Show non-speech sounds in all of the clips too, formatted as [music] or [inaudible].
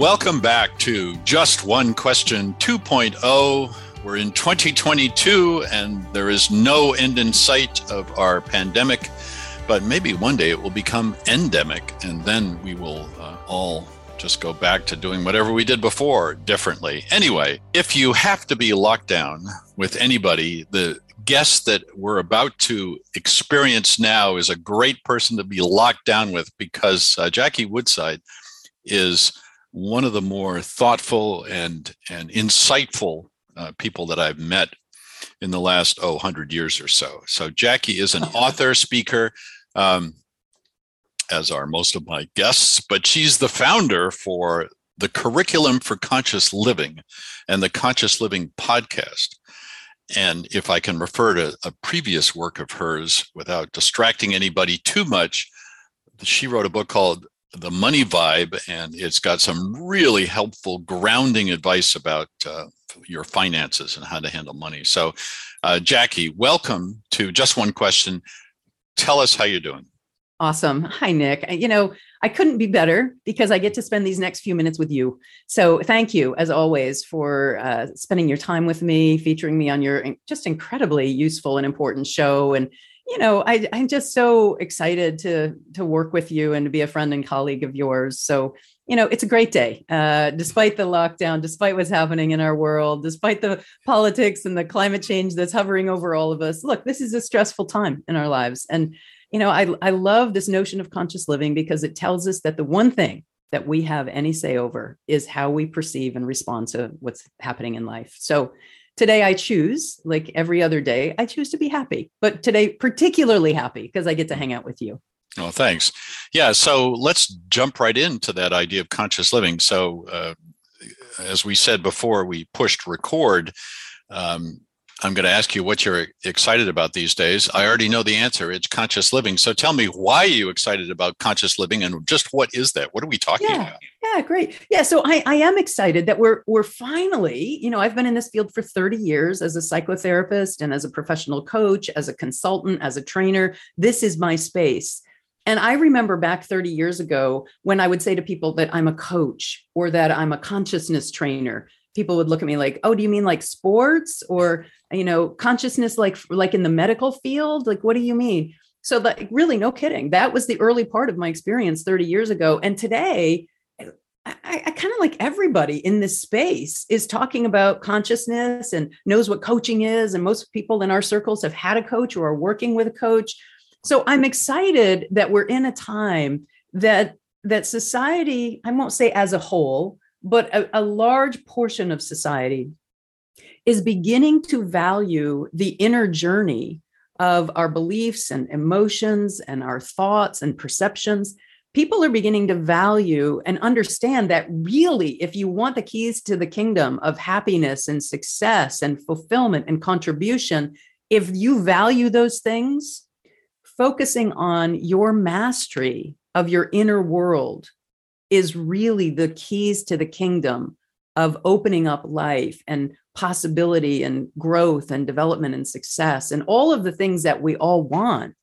Welcome back to Just One Question 2.0. We're in 2022 and there is no end in sight of our pandemic, but maybe one day it will become endemic and then we will uh, all just go back to doing whatever we did before differently. Anyway, if you have to be locked down with anybody, the guest that we're about to experience now is a great person to be locked down with because uh, Jackie Woodside is one of the more thoughtful and and insightful uh, people that I've met in the last oh 100 years or so. So Jackie is an [laughs] author, speaker, um, as are most of my guests, but she's the founder for the Curriculum for Conscious Living and the Conscious Living podcast. And if I can refer to a previous work of hers without distracting anybody too much, she wrote a book called The Money Vibe, and it's got some really helpful grounding advice about uh, your finances and how to handle money. So, uh, Jackie, welcome to Just One Question. Tell us how you're doing. Awesome. Hi, Nick. You know, I couldn't be better because I get to spend these next few minutes with you. So thank you, as always, for uh, spending your time with me, featuring me on your just incredibly useful and important show. And you know, I, I'm just so excited to to work with you and to be a friend and colleague of yours. So you know, it's a great day, uh, despite the lockdown, despite what's happening in our world, despite the politics and the climate change that's hovering over all of us. Look, this is a stressful time in our lives, and you know, I, I love this notion of conscious living because it tells us that the one thing that we have any say over is how we perceive and respond to what's happening in life. So today I choose, like every other day, I choose to be happy, but today particularly happy because I get to hang out with you. Oh, thanks. Yeah. So let's jump right into that idea of conscious living. So, uh, as we said before, we pushed record. Um, I'm going to ask you what you're excited about these days. I already know the answer. It's conscious living. So tell me why are you excited about conscious living and just what is that? What are we talking yeah, about? Yeah, great. Yeah, so I, I am excited that we're we're finally, you know, I've been in this field for 30 years as a psychotherapist and as a professional coach, as a consultant, as a trainer. This is my space. And I remember back 30 years ago when I would say to people that I'm a coach or that I'm a consciousness trainer people would look at me like oh do you mean like sports or you know consciousness like like in the medical field like what do you mean so like really no kidding that was the early part of my experience 30 years ago and today I, I kind of like everybody in this space is talking about consciousness and knows what coaching is. And most people in our circles have had a coach or are working with a coach. So I'm excited that we're in a time that that society, I won't say as a whole, but a, a large portion of society is beginning to value the inner journey of our beliefs and emotions and our thoughts and perceptions people are beginning to value and understand that really, if you want the keys to the kingdom of happiness and success and fulfillment and contribution, if you value those things, focusing on your mastery of your inner world is really the keys to the kingdom of opening up life and possibility and growth and development and success and all of the things that we all want.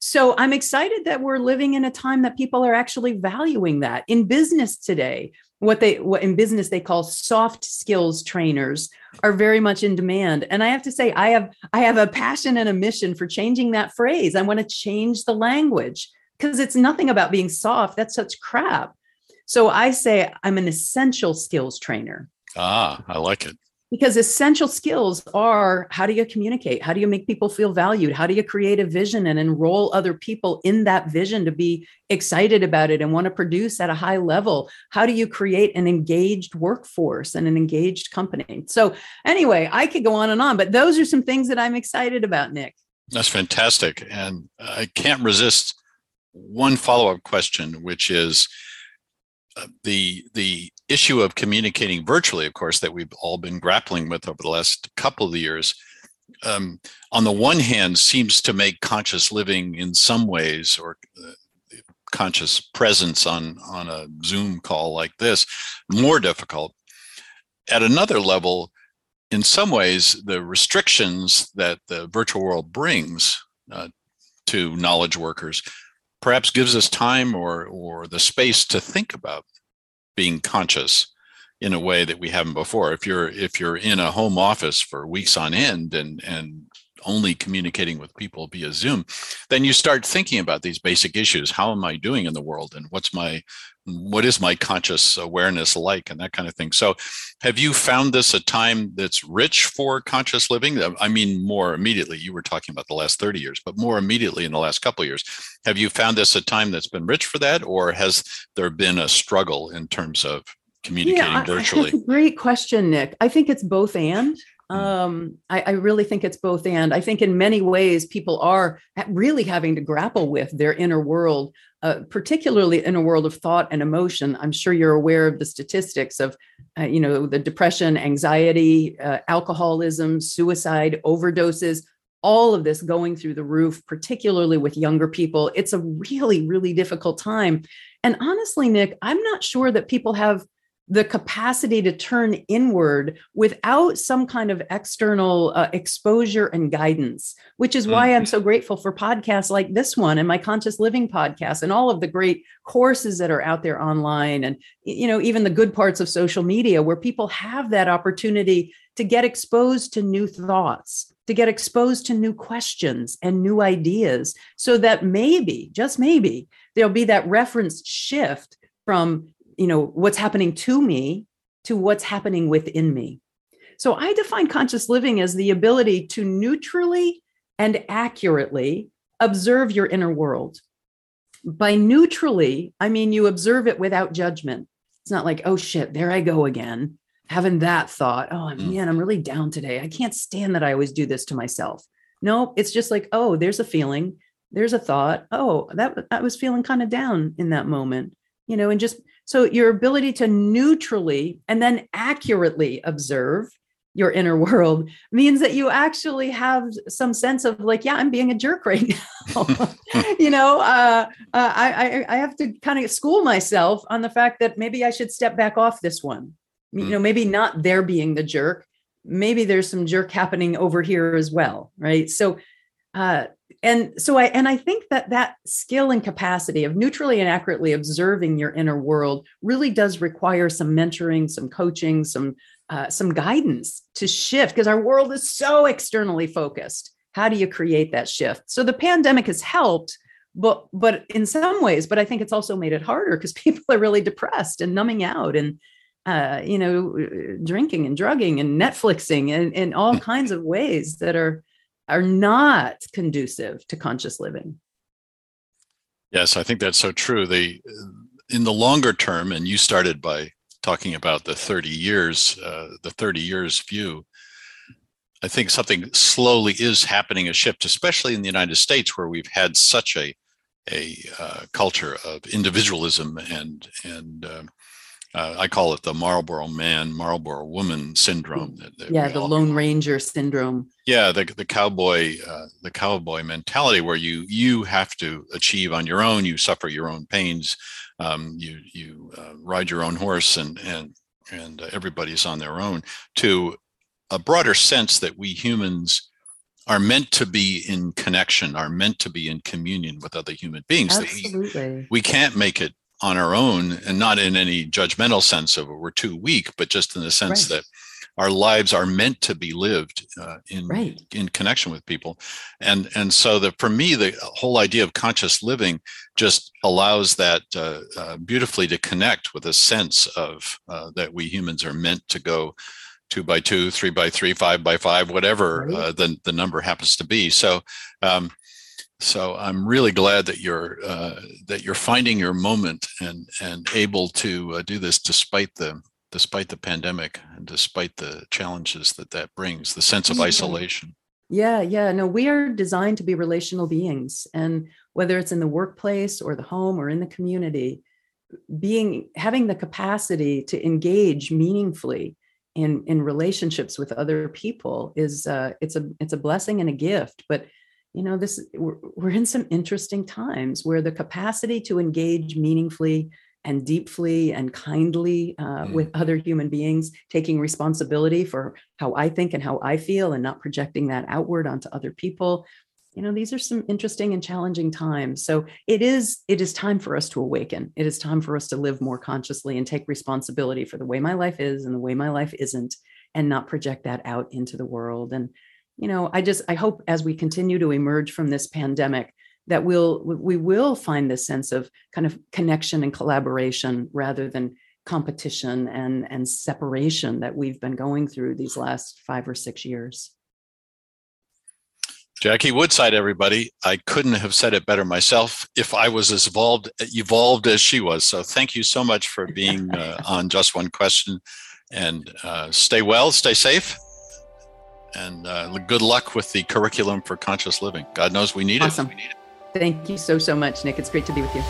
So I'm excited that we're living in a time that people are actually valuing that. In business today, what they what in business they call soft skills trainers are very much in demand and i have to say i have i have a passion and a mission for changing that phrase i want to change the language because it's nothing about being soft that's such crap so I say I'm an essential skills trainer. Ah, I like it. Because essential skills are how do you communicate? How do you make people feel valued? How do you create a vision and enroll other people in that vision to be excited about it and want to produce at a high level? How do you create an engaged workforce and an engaged company? So, anyway, I could go on and on, but those are some things that I'm excited about, Nick. That's fantastic. And I can't resist one follow up question, which is uh, the the issue of communicating virtually, of course, that we've all been grappling with over the last couple of years, um, on the one hand, seems to make conscious living in some ways, or uh, conscious presence on on a Zoom call like this, more difficult. At another level, in some ways, the restrictions that the virtual world brings uh, to knowledge workers perhaps gives us time or or the space to think about being conscious in a way that we haven't before. If you're if you're in a home office for weeks on end and and only communicating with people via Zoom, then you start thinking about these basic issues. How am I doing in the world, and what's my what is my conscious awareness like, and that kind of thing. So, have you found this a time that's rich for conscious living? I mean, more immediately. You were talking about the last thirty years, but more immediately in the last couple of years, have you found this a time that's been rich for that, or has there been a struggle in terms of communicating yeah, virtually? great question, Nick. I think it's both and. Um, I, I, really think it's both and. I think in many ways people are really having to grapple with their inner world, uh, particularly in a world of thought and emotion. I'm sure you're aware of the statistics of, uh, you know, the depression, anxiety, uh, alcoholism, suicide, overdoses. All of this going through the roof, particularly with younger people. It's a really, really difficult time. And honestly, Nick, I'm not sure that people have the capacity to turn inward without some kind of external uh, exposure and guidance, which is why I'm mm-hmm. so grateful for podcasts like this one and my conscious living podcast and all of the great courses that are out there online and you know even the good parts of social media where people have that opportunity to get exposed to new thoughts to get exposed to new questions and new ideas so that maybe just maybe there'll be that reference shift from you know what's happening to me to what's happening within me. So i define conscious living as the ability to neutrally and accurately observe your inner world. By neutrally i mean you observe it without judgment. It's not like oh shit there i go again. Having that thought oh mm. man i'm really down today. I can't stand that i always do this to myself. No it's just like oh there's a feeling. There's a thought. Oh that i was feeling kind of down in that moment you know and just so your ability to neutrally and then accurately observe your inner world means that you actually have some sense of like, yeah, I'm being a jerk right now. [laughs] you know, uh, uh, I, I have to kind of school myself on the fact that maybe I should step back off this one. You know, maybe not there being the jerk. Maybe there's some jerk happening over here as well, right? So uh, and so i and i think that that skill and capacity of neutrally and accurately observing your inner world really does require some mentoring some coaching some uh, some guidance to shift because our world is so externally focused. How do you create that shift? So the pandemic has helped but but in some ways but i think it's also made it harder because [laughs] people are really depressed and numbing out and uh, you know drinking and drugging and netflixing and in all [laughs] kinds of ways that are are not conducive to conscious living. Yes, I think that's so true. The in the longer term, and you started by talking about the 30 years, uh, the 30 years view. I think something slowly is happening a shift, especially in the United States, where we've had such a a uh, culture of individualism and and um, uh, I call it the Marlboro man, Marlboro woman syndrome. That, that yeah, the Lone Ranger syndrome. Yeah, the the cowboy uh, the cowboy mentality where you you have to achieve on your own. You suffer your own pains. Um, you you uh, ride your own horse, and and and everybody's on their own. To a broader sense that we humans are meant to be in connection, are meant to be in communion with other human beings. Absolutely. We can't make it on our own and not in any judgmental sense of we're too weak but just in the sense right. that our lives are meant to be lived uh, in right. in connection with people and and so that for me the whole idea of conscious living just allows that uh, uh, beautifully to connect with a sense of uh, that we humans are meant to go two by two three by three five by five whatever right. Uh, the, the number happens to be so um, so I'm really glad that you're uh, that you're finding your moment and and able to uh, do this despite the despite the pandemic and despite the challenges that that brings, the sense of isolation. Yeah, yeah. No, we are designed to be relational beings, and whether it's in the workplace or the home or in the community, being having the capacity to engage meaningfully in in relationships with other people is uh, it's a it's a blessing and a gift, but you know this we're, we're in some interesting times where the capacity to engage meaningfully and deeply and kindly uh, mm. with other human beings taking responsibility for how i think and how i feel and not projecting that outward onto other people you know these are some interesting and challenging times. So it is it is time for us to awaken. It is time for us to live more consciously and take responsibility for the way my life is and the way my life isn't and not project that out into the world. And you know i just i hope as we continue to emerge from this pandemic that we'll we will find this sense of kind of connection and collaboration rather than competition and and separation that we've been going through these last 5 or 6 years Jackie Woodside, everybody. I couldn't have said it better myself if I was as evolved evolved as she was. So thank you so much for being uh, [laughs] on Just One Question, and uh, stay well, stay safe, and uh, good luck with the curriculum for conscious living. God knows we need awesome. it. We need it. Thank you so so much, Nick. It's great to be with you.